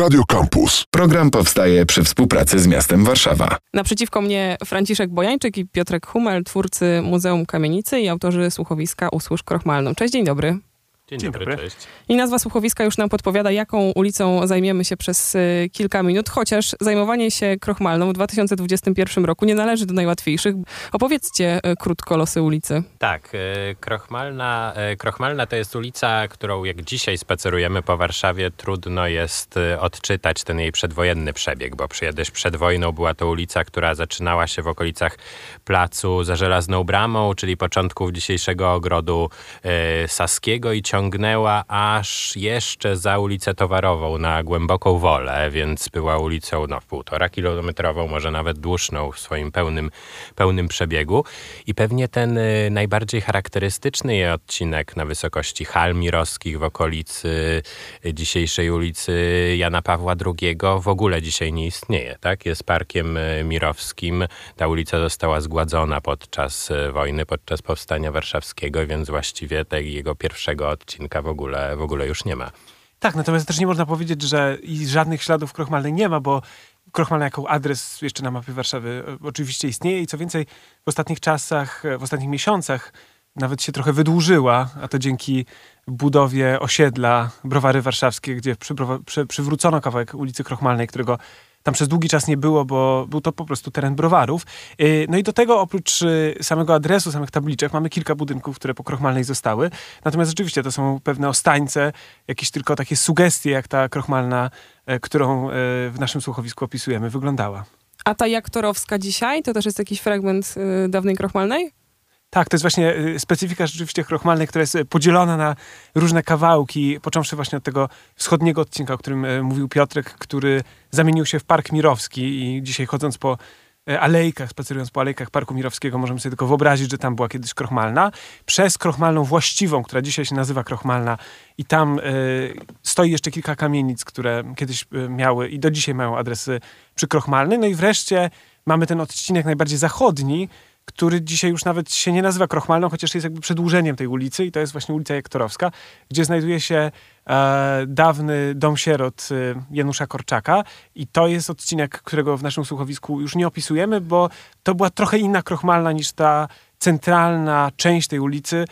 Radio Campus. Program powstaje przy współpracy z miastem Warszawa. Naprzeciwko mnie Franciszek Bojańczyk i Piotrek Humel, twórcy Muzeum Kamienicy i autorzy słuchowiska Usłysz Krochmalną. Cześć, dzień dobry. Dzień, Dzień dobry, dobry. cześć. I nazwa słuchowiska już nam podpowiada, jaką ulicą zajmiemy się przez y, kilka minut, chociaż zajmowanie się krochmalną w 2021 roku nie należy do najłatwiejszych. Opowiedzcie y, krótko losy ulicy. Tak, e, Krochmalna, e, Krochmalna to jest ulica, którą jak dzisiaj spacerujemy po Warszawie, trudno jest e, odczytać ten jej przedwojenny przebieg, bo kiedyś przed wojną była to ulica, która zaczynała się w okolicach placu za Żelazną Bramą, czyli początków dzisiejszego ogrodu e, Saskiego i ciągnęła aż jeszcze za ulicę Towarową na Głęboką Wolę, więc była ulicą no, półtora kilometrową, może nawet dłuższą w swoim pełnym, pełnym przebiegu. I pewnie ten y, najbardziej charakterystyczny jej odcinek na wysokości hal mirowskich w okolicy y, dzisiejszej ulicy Jana Pawła II w ogóle dzisiaj nie istnieje. Tak? Jest parkiem y, mirowskim. Ta ulica została zgładzona podczas wojny, podczas powstania warszawskiego, więc właściwie tego jego pierwszego odcinka w ogóle, w ogóle już nie ma. Tak, natomiast też nie można powiedzieć, że żadnych śladów Krochmalnej nie ma, bo Krochmalna jako adres jeszcze na mapie Warszawy e, oczywiście istnieje i co więcej w ostatnich czasach, e, w ostatnich miesiącach nawet się trochę wydłużyła, a to dzięki budowie osiedla Browary Warszawskie, gdzie przybrowa- przy, przywrócono kawałek ulicy Krochmalnej, którego tam przez długi czas nie było, bo był to po prostu teren browarów. Yy, No i do tego oprócz yy, samego adresu, samych tabliczek, mamy kilka budynków, które po Krochmalnej zostały. Natomiast rzeczywiście to są pewne ostańce, jakieś tylko takie sugestie, jak ta Krochmalna, yy, którą w naszym słuchowisku opisujemy, wyglądała. A ta Jaktorowska dzisiaj, to też jest jakiś fragment y, dawnej krochmalnej? Tak, to jest właśnie y, specyfika rzeczywiście krochmalnej, która jest y, podzielona na różne kawałki, począwszy właśnie od tego wschodniego odcinka, o którym y, mówił Piotrek, który zamienił się w Park Mirowski i dzisiaj chodząc po alejkach, spacerując po alejkach Parku Mirowskiego, możemy sobie tylko wyobrazić, że tam była kiedyś krochmalna. Przez krochmalną właściwą, która dzisiaj się nazywa krochmalna i tam y, stoi jeszcze kilka kamienic, które kiedyś miały i do dzisiaj mają adresy przy krochmalnej. No i wreszcie mamy ten odcinek najbardziej zachodni, który dzisiaj już nawet się nie nazywa Krochmalną, chociaż jest jakby przedłużeniem tej ulicy i to jest właśnie ulica Jektorowska, gdzie znajduje się e, dawny dom sierot e, Janusza Korczaka i to jest odcinek, którego w naszym słuchowisku już nie opisujemy, bo to była trochę inna Krochmalna niż ta centralna część tej ulicy,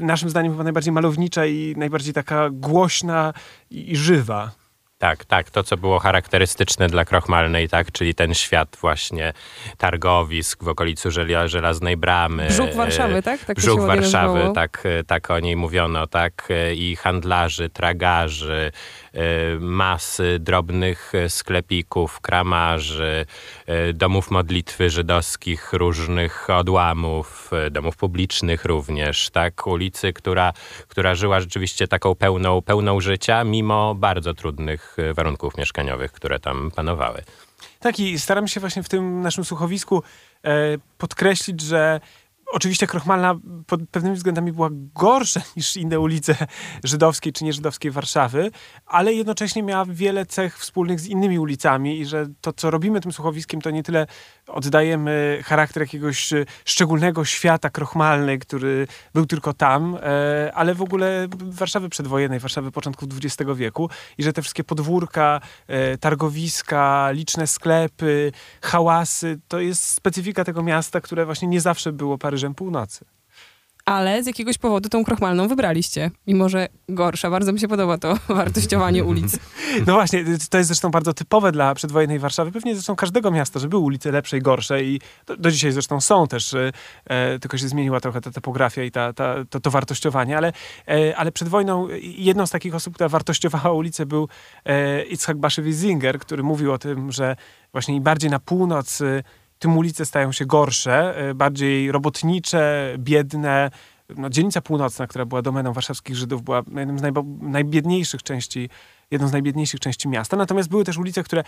naszym zdaniem chyba najbardziej malownicza i najbardziej taka głośna i, i żywa. Tak, tak, to co było charakterystyczne dla Krochmalnej, tak, czyli ten świat właśnie targowisk w okolicy Żela- Żelaznej Bramy. Brzuch Warszawy, e, tak? tak to Brzuch Warszawy, tak, e, tak o niej mówiono, tak, e, i handlarzy, tragarzy, masy drobnych e, sklepików, kramarzy, e, domów modlitwy żydowskich, różnych odłamów, e, domów publicznych również, tak, ulicy, która, która żyła rzeczywiście taką pełną, pełną życia, mimo bardzo trudnych e, warunków mieszkaniowych, które tam panowały. Tak i staramy się właśnie w tym naszym słuchowisku e, podkreślić, że oczywiście Krochmalna pod pewnymi względami była gorsza niż inne ulice żydowskiej czy nieżydowskiej Warszawy, ale jednocześnie miała wiele cech wspólnych z innymi ulicami i że to, co robimy tym słuchowiskiem, to nie tyle oddajemy charakter jakiegoś e, szczególnego świata krochmalny, który był tylko tam, e, ale w ogóle Warszawy przedwojennej, Warszawy początków XX wieku i że te wszystkie podwórka, e, targowiska, liczne sklepy, hałasy, to jest specyfika tego miasta, które właśnie nie zawsze było Paryżem północy. Ale z jakiegoś powodu tą krochmalną wybraliście. Mimo, że gorsza. Bardzo mi się podoba to wartościowanie ulic. No właśnie, to jest zresztą bardzo typowe dla przedwojennej Warszawy, pewnie zresztą każdego miasta, że były ulice lepsze i gorsze i do, do dzisiaj zresztą są też, e, e, tylko się zmieniła trochę ta topografia i ta, ta, to, to wartościowanie, ale, e, ale przed wojną jedną z takich osób, która wartościowała ulicę był e, Itzhak Bashevis-Singer, który mówił o tym, że właśnie bardziej na północ e, tym ulice stają się gorsze, e, bardziej robotnicze, biedne. No, dzielnica północna, która była domeną warszawskich Żydów, była jednym z najbiedniejszych części, jedną z najbiedniejszych części miasta. Natomiast były też ulice, które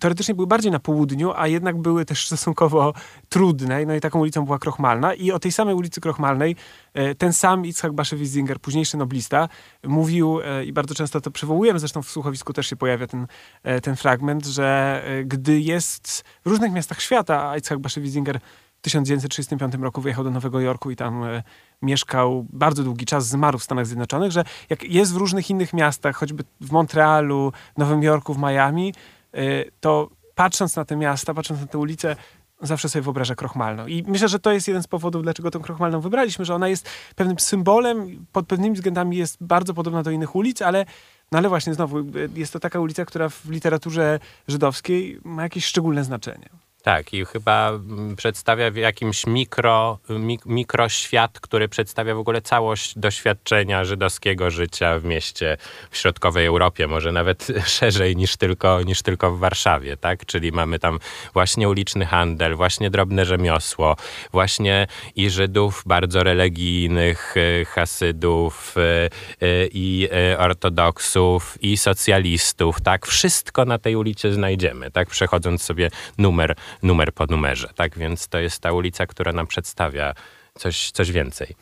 teoretycznie były bardziej na południu, a jednak były też stosunkowo trudne. No i taką ulicą była Krochmalna. I o tej samej ulicy Krochmalnej e, ten sam Itzhak Bashevis-Singer, późniejszy noblista, mówił, e, i bardzo często to przywołujemy, zresztą w słuchowisku też się pojawia ten, e, ten fragment, że gdy jest w różnych miastach świata, a Itzhak Bashevis-Singer 1935 roku wyjechał do Nowego Jorku i tam e, mieszkał bardzo długi czas, zmarł w Stanach Zjednoczonych, że jak jest w różnych innych miastach, choćby w Montrealu, Nowym Jorku, w Miami, e, to patrząc na te miasta, patrząc na te ulice, zawsze sobie wyobraża Krochmalną. I myślę, że to jest jeden z powodów, dlaczego tą Krochmalną wybraliśmy, że ona jest pewnym symbolem, pod pewnymi względami jest bardzo podobna do innych ulic, ale no ale właśnie znowu, jest to taka ulica, która w literaturze żydowskiej ma jakieś szczególne znaczenie. Tak, i chyba mm, przedstawia jakimś mikro, mik, mikroświat, który przedstawia w ogóle całość doświadczenia żydowskiego życia w mieście w środkowej Europie, może nawet szerzej niż tylko, niż tylko w Warszawie, tak? Czyli mamy tam właśnie uliczny handel, właśnie drobne rzemiosło, właśnie i Żydów bardzo religijnych, y, hasydów y, y, i ortodoksów i socjalistów, tak? Wszystko na tej ulicy znajdziemy, tak? Przechodząc sobie numer numer po numerze. Tak więc to jest ta ulica, która nam przedstawia coś, coś więcej.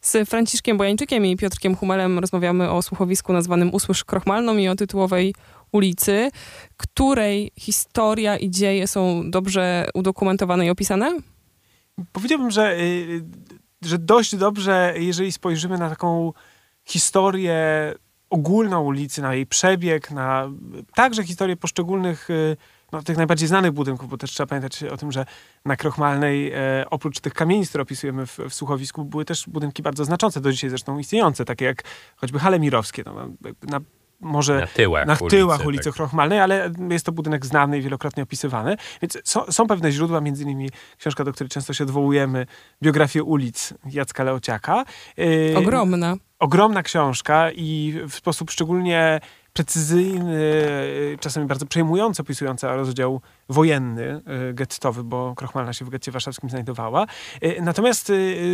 Z Franciszkiem Bojańczykiem i Piotrkiem Humelem rozmawiamy o słuchowisku nazwanym Usłysz Krochmalną i o tytułowej ulicy, której historia i dzieje są dobrze udokumentowane i opisane? Powiedziałbym, że, y, że dość dobrze, jeżeli spojrzymy na taką historię ogólną ulicy, na jej przebieg, na także historię poszczególnych y, no, tych najbardziej znanych budynków, bo też trzeba pamiętać o tym, że na Krochmalnej e, oprócz tych kamienic, które opisujemy w, w, słuchowisku, były też budynki bardzo znaczące, do dzisiaj zresztą istniejące, takie jak choćby hale mirowskie. No, na, może na tyłach, na ulicy, tyłach ulicy tak. Krochmalnej, ale jest to budynek znany i wielokrotnie opisywany. Więc są, są pewne źródła, między innymi książka, do której często się odwołujemy, biografię ulic Jacka Leociaka. E, Ogromna. Ogromna książka i w sposób szczególnie precyzyjny, czasami bardzo przejmujący, opisujący rozdział wojenny, y, gettowy, bo Krochmalna się w getcie warszawskim znajdowała. Y, natomiast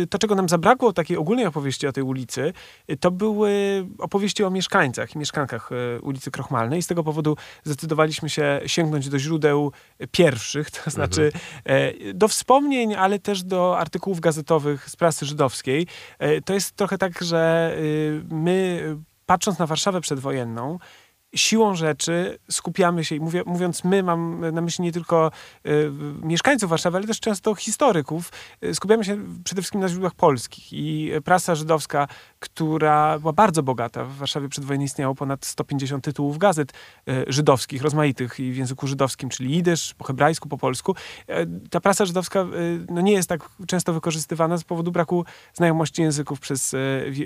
to, czego nam zabrakło takiej ogólnej opowieści o tej ulicy, to były opowieści o mieszkańcach i mieszkankach ulicy Krochmalnej. Z tego powodu zdecydowaliśmy się sięgnąć do źródeł pierwszych, to znaczy mhm. do wspomnień, ale też do artykułów gazetowych z prasy żydowskiej. To jest trochę tak, że my patrząc na Warszawę przedwojenną, siłą rzeczy skupiamy się, i mówię, mówiąc my, mam na myśli nie tylko y, mieszkańców Warszawy, ale też często historyków, y, skupiamy się przede wszystkim na źródłach polskich. I prasa żydowska, która była bardzo bogata, w Warszawie przed wojną istniało ponad 150 tytułów gazet y, żydowskich, rozmaitych i w języku żydowskim, czyli jidysz, po hebrajsku, po polsku. Ta prasa żydowska no, nie jest tak często wykorzystywana z powodu braku znajomości języków przez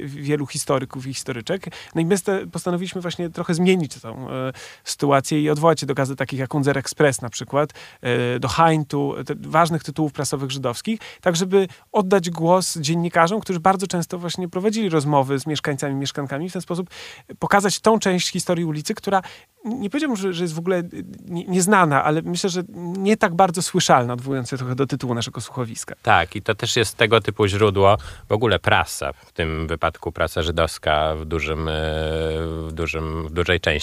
wielu historyków i historyczek. No i my postanowiliśmy właśnie trochę zmienić tą e, sytuację i odwołać się do gazet takich jak Unzer Express na przykład, e, do Heintu, ważnych tytułów prasowych żydowskich, tak żeby oddać głos dziennikarzom, którzy bardzo często właśnie prowadzili rozmowy z mieszkańcami, mieszkankami, w ten sposób pokazać tą część historii ulicy, która nie powiedziałbym, że, że jest w ogóle nieznana, ale myślę, że nie tak bardzo słyszalna, odwołując się trochę do tytułu naszego słuchowiska. Tak, i to też jest tego typu źródło, w ogóle prasa, w tym wypadku prasa żydowska w, dużym, e, w, dużym, w dużej części,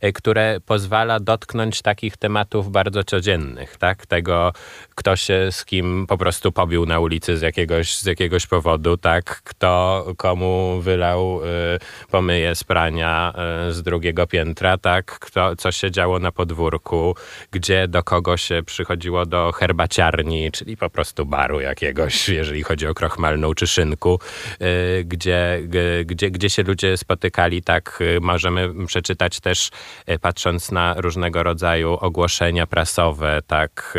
e, które pozwala dotknąć takich tematów bardzo codziennych, tak? Tego, kto się z kim po prostu pobił na ulicy z jakiegoś, z jakiegoś powodu, tak? Kto komu wylał y, pomyje z prania y, z drugiego piętra, tak? kto, co się działo na podwórku, gdzie do kogo się przychodziło do herbaciarni, czyli po prostu baru jakiegoś, jeżeli chodzi o krochmalną czy szynku, y, gdzie, gdzie, gdzie się ludzie spotykali, tak y, możemy przeczytać też, y, patrząc na różnego rodzaju ogłoszenia prasowe, tak,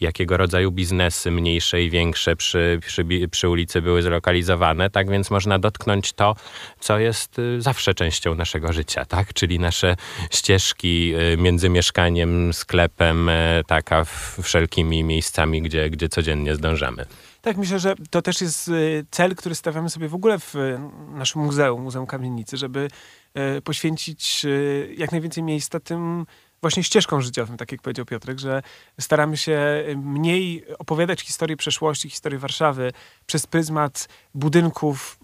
jakiego rodzaju biznesy mniejsze i większe przy, przy, przy ulicy były zlokalizowane, tak więc można dotknąć to, co jest zawsze częścią naszego życia, tak, czyli nasze ścieżki między mieszkaniem, sklepem, taka wszelkimi miejscami, gdzie, gdzie codziennie zdążamy. Tak, myślę, że to też jest cel, który stawiamy sobie w ogóle w naszym muzeum, Muzeum Kamienicy, żeby poświęcić jak najwięcej miejsca tym właśnie ścieżką życiowym, tak jak powiedział Piotrek, że staramy się mniej opowiadać historii przeszłości, historii Warszawy przez pryzmat budynków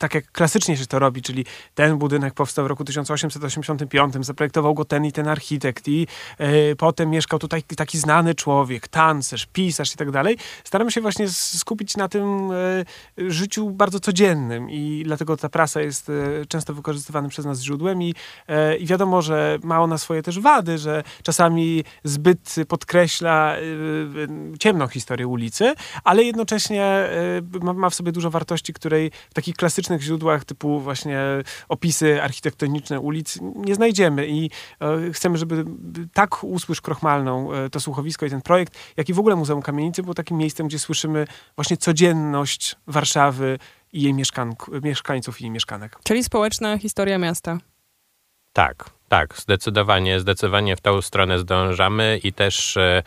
tak jak klasycznie się to robi, czyli ten budynek powstał w roku 1885, zaprojektował go ten i ten architekt i e, potem mieszkał tutaj taki znany człowiek, tancerz, pisarz i tak dalej. Staramy się właśnie skupić na tym e, życiu bardzo codziennym i dlatego ta prasa jest e, często wykorzystywanym przez nas źródłem i, i wiadomo, że ma ona swoje też wady, że czasami zbyt podkreśla ciemną historię ulicy, ale jednocześnie ma, ma w sobie dużo wartości, której w takich klasycznych źródłach typu właśnie opisy architektoniczne ulic nie znajdziemy i chcemy, żeby tak usłysz Krochmalną to słuchowisko i ten projekt, jak i w ogóle Muzeum Kamienicy było takim miejscem, gdzie słyszymy właśnie codzienność Warszawy, i jej mieszkańców i jej mieszkanek. Czyli społeczna historia miasta. Tak, tak, zdecydowanie, zdecydowanie w tą stronę zdążamy i też e,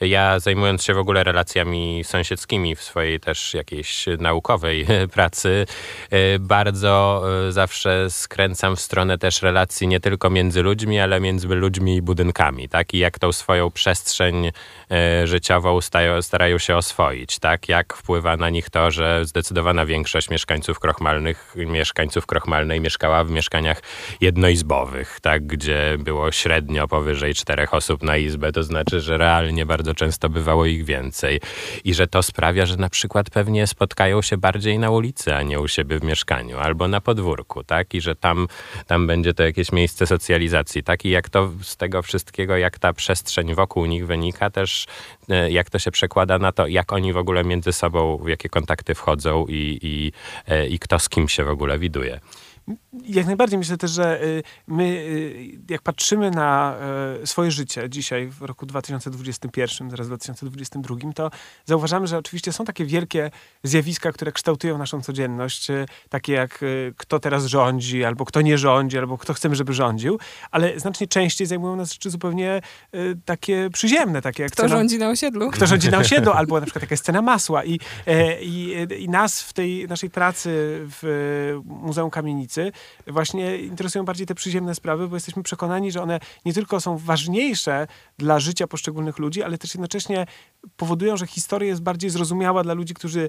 ja zajmując się w ogóle relacjami sąsiedzkimi w swojej też jakiejś naukowej pracy, e, bardzo e, zawsze skręcam w stronę też relacji nie tylko między ludźmi, ale między ludźmi i budynkami, tak? I jak tą swoją przestrzeń e, życiową starają się oswoić, tak? Jak wpływa na nich to, że zdecydowana większość mieszkańców krochmalnych, mieszkańców krochmalnej mieszkała w mieszkaniach jednoizbowych, tak? Gdzie było średnio powyżej czterech osób na izbę, to znaczy, że realnie bardzo bardzo często bywało ich więcej. I że to sprawia, że na przykład pewnie spotkają się bardziej na ulicy, a nie u siebie w mieszkaniu albo na podwórku, tak? I że tam, tam będzie to jakieś miejsce socjalizacji, tak? I jak to z tego wszystkiego, jak ta przestrzeń wokół nich wynika, też e, jak to się przekłada na to, jak oni w ogóle między sobą, w jakie kontakty wchodzą i, i, e, i kto z kim się w ogóle widuje. Jak najbardziej myślę też, że y, my, y, jak patrzymy na y, swoje życie dzisiaj, w roku 2021, zaraz 2022, to zauważamy, że oczywiście są takie wielkie zjawiska, które kształtują naszą codzienność, takie jak kto teraz rządzi, albo kto nie rządzi, albo kto chcemy, żeby rządził, ale znacznie częściej zajmują nas rzeczy zupełnie takie przyziemne, takie jak Kto cena, rządzi na osiedlu? Kto rządzi na osiedlu, albo na przykład taka scena masła. I, i, i nas w tej naszej pracy w Muzeum Kamienicy właśnie interesują bardziej te przyziemne sprawy, bo jesteśmy przekonani, że one nie tylko są ważniejsze dla życia poszczególnych ludzi, ale też jednocześnie powodują, że historia jest bardziej zrozumiała dla ludzi, którzy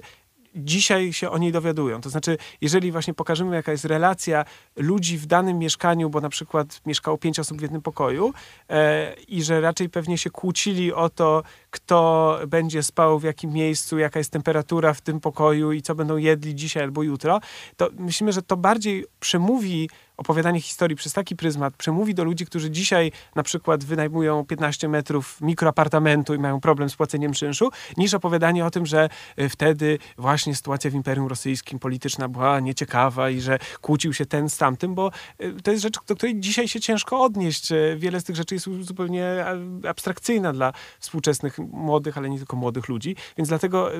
dzisiaj się o niej dowiadują. To znaczy, jeżeli właśnie pokażemy, jaka jest relacja ludzi w danym mieszkaniu, bo na przykład mieszkało pięć osób w jednym pokoju e, i że raczej pewnie się kłócili o to, kto będzie spał w jakim miejscu, jaka jest temperatura w tym pokoju i co będą jedli dzisiaj albo jutro, to myślimy, że to bardziej przemówi opowiadanie historii przez taki pryzmat przemówi do ludzi, którzy dzisiaj na przykład wynajmują 15 metrów mikroapartamentu i mają problem z płaceniem czynszu, niż opowiadanie o tym, że e, wtedy właśnie sytuacja w Imperium Rosyjskim polityczna była nieciekawa i że kłócił się ten z tamtym, bo e, to jest rzecz, do której dzisiaj się ciężko odnieść. E, wiele z tych rzeczy jest zupełnie abstrakcyjna dla współczesnych młodych, ale nie tylko młodych ludzi, więc dlatego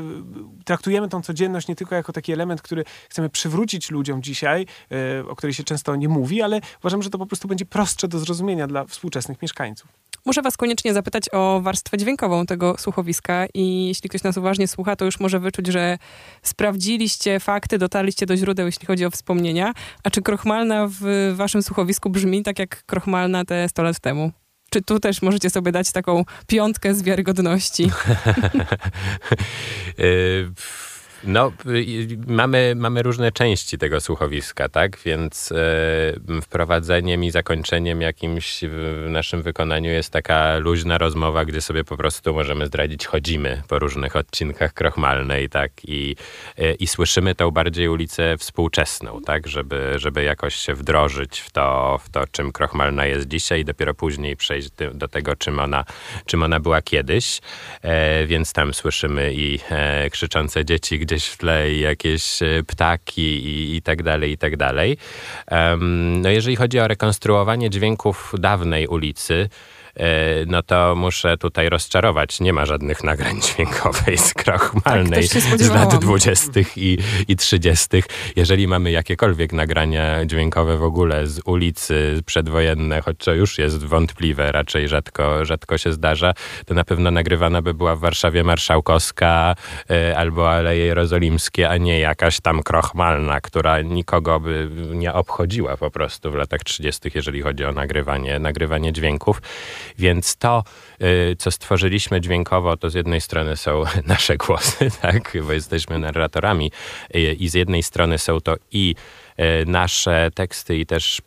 traktujemy tą codzienność nie tylko jako taki element, który chcemy przywrócić ludziom dzisiaj, o której się często nie mówi, ale uważam, że to po prostu będzie prostsze do zrozumienia dla współczesnych mieszkańców. Muszę Was koniecznie zapytać o warstwę dźwiękową tego słuchowiska i jeśli ktoś nas uważnie słucha, to już może wyczuć, że sprawdziliście fakty, dotarliście do źródeł, jeśli chodzi o wspomnienia. A czy Krochmalna w Waszym słuchowisku brzmi tak jak Krochmalna te 100 lat temu? Czy tu też możecie sobie dać taką piątkę z wiarygodności? Y, no, mamy, mamy różne części tego słuchowiska, tak? Więc e, wprowadzeniem i zakończeniem jakimś w naszym wykonaniu jest taka luźna rozmowa, gdzie sobie po prostu możemy zdradzić, chodzimy po różnych odcinkach krochmalnej, tak? I, e, i słyszymy tą bardziej ulicę współczesną, tak? Żeby, żeby jakoś się wdrożyć w to, w to, czym krochmalna jest dzisiaj i dopiero później przejść do tego, czym ona, czym ona była kiedyś. E, więc tam słyszymy i e, krzyczące dzieci, gdzieś w tle jakieś e, ptaki i, i tak dalej, i tak dalej. Um, no jeżeli chodzi o rekonstruowanie dźwięków dawnej ulicy, no to muszę tutaj rozczarować. Nie ma żadnych nagrań dźwiękowej z Krochmalnej tak, z lat 20. I, i 30. Jeżeli mamy jakiekolwiek nagrania dźwiękowe w ogóle z ulicy przedwojenne, choć to już jest wątpliwe, raczej rzadko, rzadko się zdarza, to na pewno nagrywana by była w Warszawie Marszałkowska e, albo Aleje Jerozolimskie, a nie jakaś tam Krochmalna, która nikogo by nie obchodziła po prostu w latach 30., jeżeli chodzi o nagrywanie, nagrywanie dźwięków. Więc to, y, co stworzyliśmy dźwiękowo, to z jednej strony są nasze głosy, tak, bo jesteśmy narratorami y, i z jednej strony są to i nasze teksty i też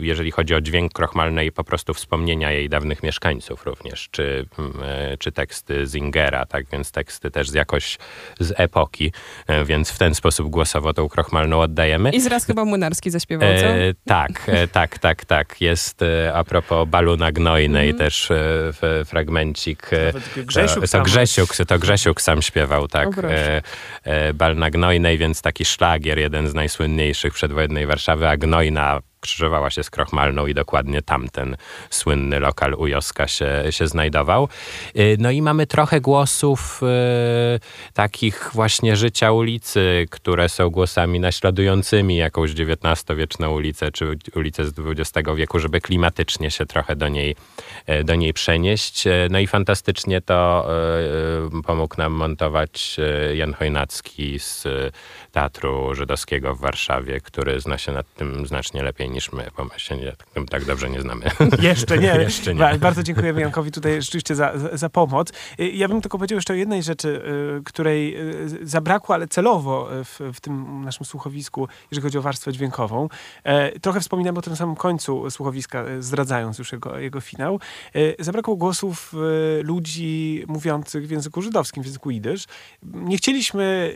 jeżeli chodzi o dźwięk krochmalnej, po prostu wspomnienia jej dawnych mieszkańców również, czy, mm, e, czy teksty Zingera, tak więc teksty też z jakoś z epoki, e, więc w ten sposób głosowo tą krochmalną oddajemy. I zraz chyba Młynarski zaśpiewał, co? E, tak, tak, tak, tak. Jest a propos Baluna Gnojnej mm. też w, fragmencik. Grzesiuk to, to, Grzesiuk, to Grzesiuk sam śpiewał, tak. Bal na Gnojnej, więc taki szlagier, jeden z najsłynniejszych przed przedwojennej Warszawy, a Gnojna krzyżowała się z Krochmalną i dokładnie tamten słynny lokal u Joska się, się znajdował. Y, no i mamy trochę głosów y, takich właśnie życia ulicy, które są głosami naśladującymi jakąś XIX-wieczną ulicę, czy ulicę z XX wieku, żeby klimatycznie się trochę do niej, y, do niej przenieść. Y, no i fantastycznie to y, pomógł nam montować Jan Chojnacki z Teatru Żydowskiego w Warszawie, który zna się nad tym znacznie lepiej niż my, bo my się nie, tak dobrze nie znamy. Jeszcze nie. jeszcze nie. Bardzo dziękujemy Jankowi tutaj rzeczywiście za, za pomoc. Y, ja bym tylko powiedział jeszcze o jednej rzeczy, y, której y, zabrakło, ale celowo w, w tym naszym słuchowisku, jeżeli chodzi o warstwę dźwiękową. E, trochę wspominam o tym samym końcu słuchowiska, zdradzając już jego, jego finał. E, zabrakło głosów ludzi mówiących w języku żydowskim, w języku jidysz. Nie chcieliśmy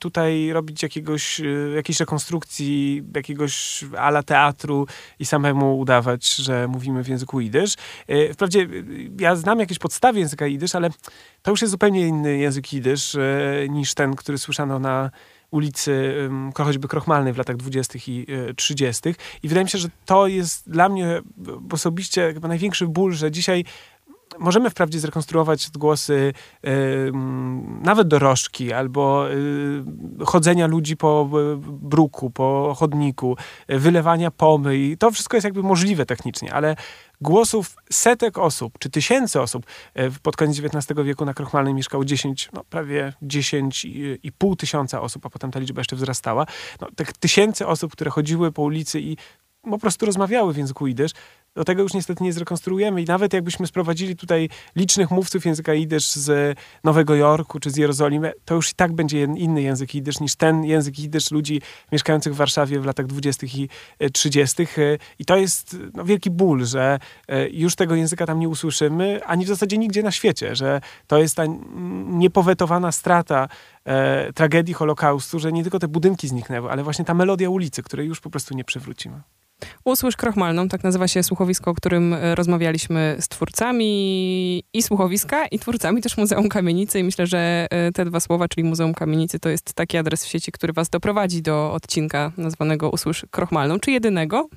tutaj robić jakiegoś, jakiejś rekonstrukcji, jakiegoś ala teatru i samemu udawać, że mówimy w języku jidysz. E, wprawdzie e, ja znam jakieś podstawy języka jidysz, ale to już jest zupełnie inny język jidysz e, niż ten, który słyszano na ulicy choćby Krochmalnej w latach 20. i 30. I wydaje mi się, że to jest dla mnie osobiście największy ból, że dzisiaj możemy wprawdzie zrekonstruować odgłosy y, nawet dorożki albo y, chodzenia ludzi po bruku, po chodniku, wylewania pomy i to wszystko jest jakby możliwe technicznie, ale głosów setek osób, czy tysięcy osób pod koniec XIX wieku na Krochmalnej mieszkało 10, no prawie 10 i pół tysiąca osób, a potem ta liczba jeszcze wzrastała. No, tych tysięcy osób, które chodziły po ulicy i po prostu rozmawiały w języku jidysz, do tego już niestety nie zrekonstruujemy. I nawet jakbyśmy sprowadzili tutaj licznych mówców języka jidysz z Nowego Jorku czy z Jerozolimy, to już i tak będzie inny język jidysz niż ten język jidysz ludzi mieszkających w Warszawie w latach 20. i 30. E, I to jest no, wielki ból, że e, już tego języka tam nie usłyszymy, ani w zasadzie nigdzie na świecie, że to jest ta niepowetowana strata e, tragedii Holokaustu, że nie tylko te budynki zniknęły, ale właśnie ta melodia ulicy, której już po prostu nie przywrócimy. Usłysz Krochmalną, tak nazywa się słuchowisko, o którym e, rozmawialiśmy z twórcami i słuchowiska, i twórcami też Muzeum Kamienicy. I myślę, że e, te dwa słowa, czyli Muzeum Kamienicy, to jest taki adres w sieci, który was doprowadzi do odcinka nazwanego Usłysz Krochmalną, czy jedynego.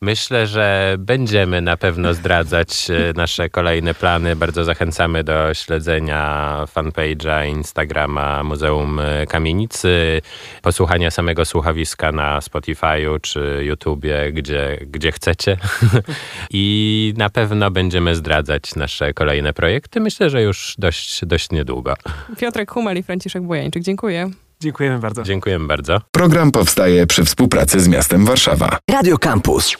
Myślę, że będziemy na pewno zdradzać e, nasze kolejne plany. Bardzo zachęcamy do śledzenia fanpage'a, Instagrama Muzeum e, Kamienicy, posłuchania samego słuchawiska na Spotify'u czy YouTubie, gdzie, gdzie chcecie. I na pewno będziemy zdradzać nasze kolejne projekty. Myślę, że już dość, dość niedługo. Piotrek Humel i Franciszek Bojańczyk. Dziękuję. Dziękujemy bardzo. Dziękujemy bardzo. Program powstaje przy współpracy z miastem Warszawa. Radio Campus.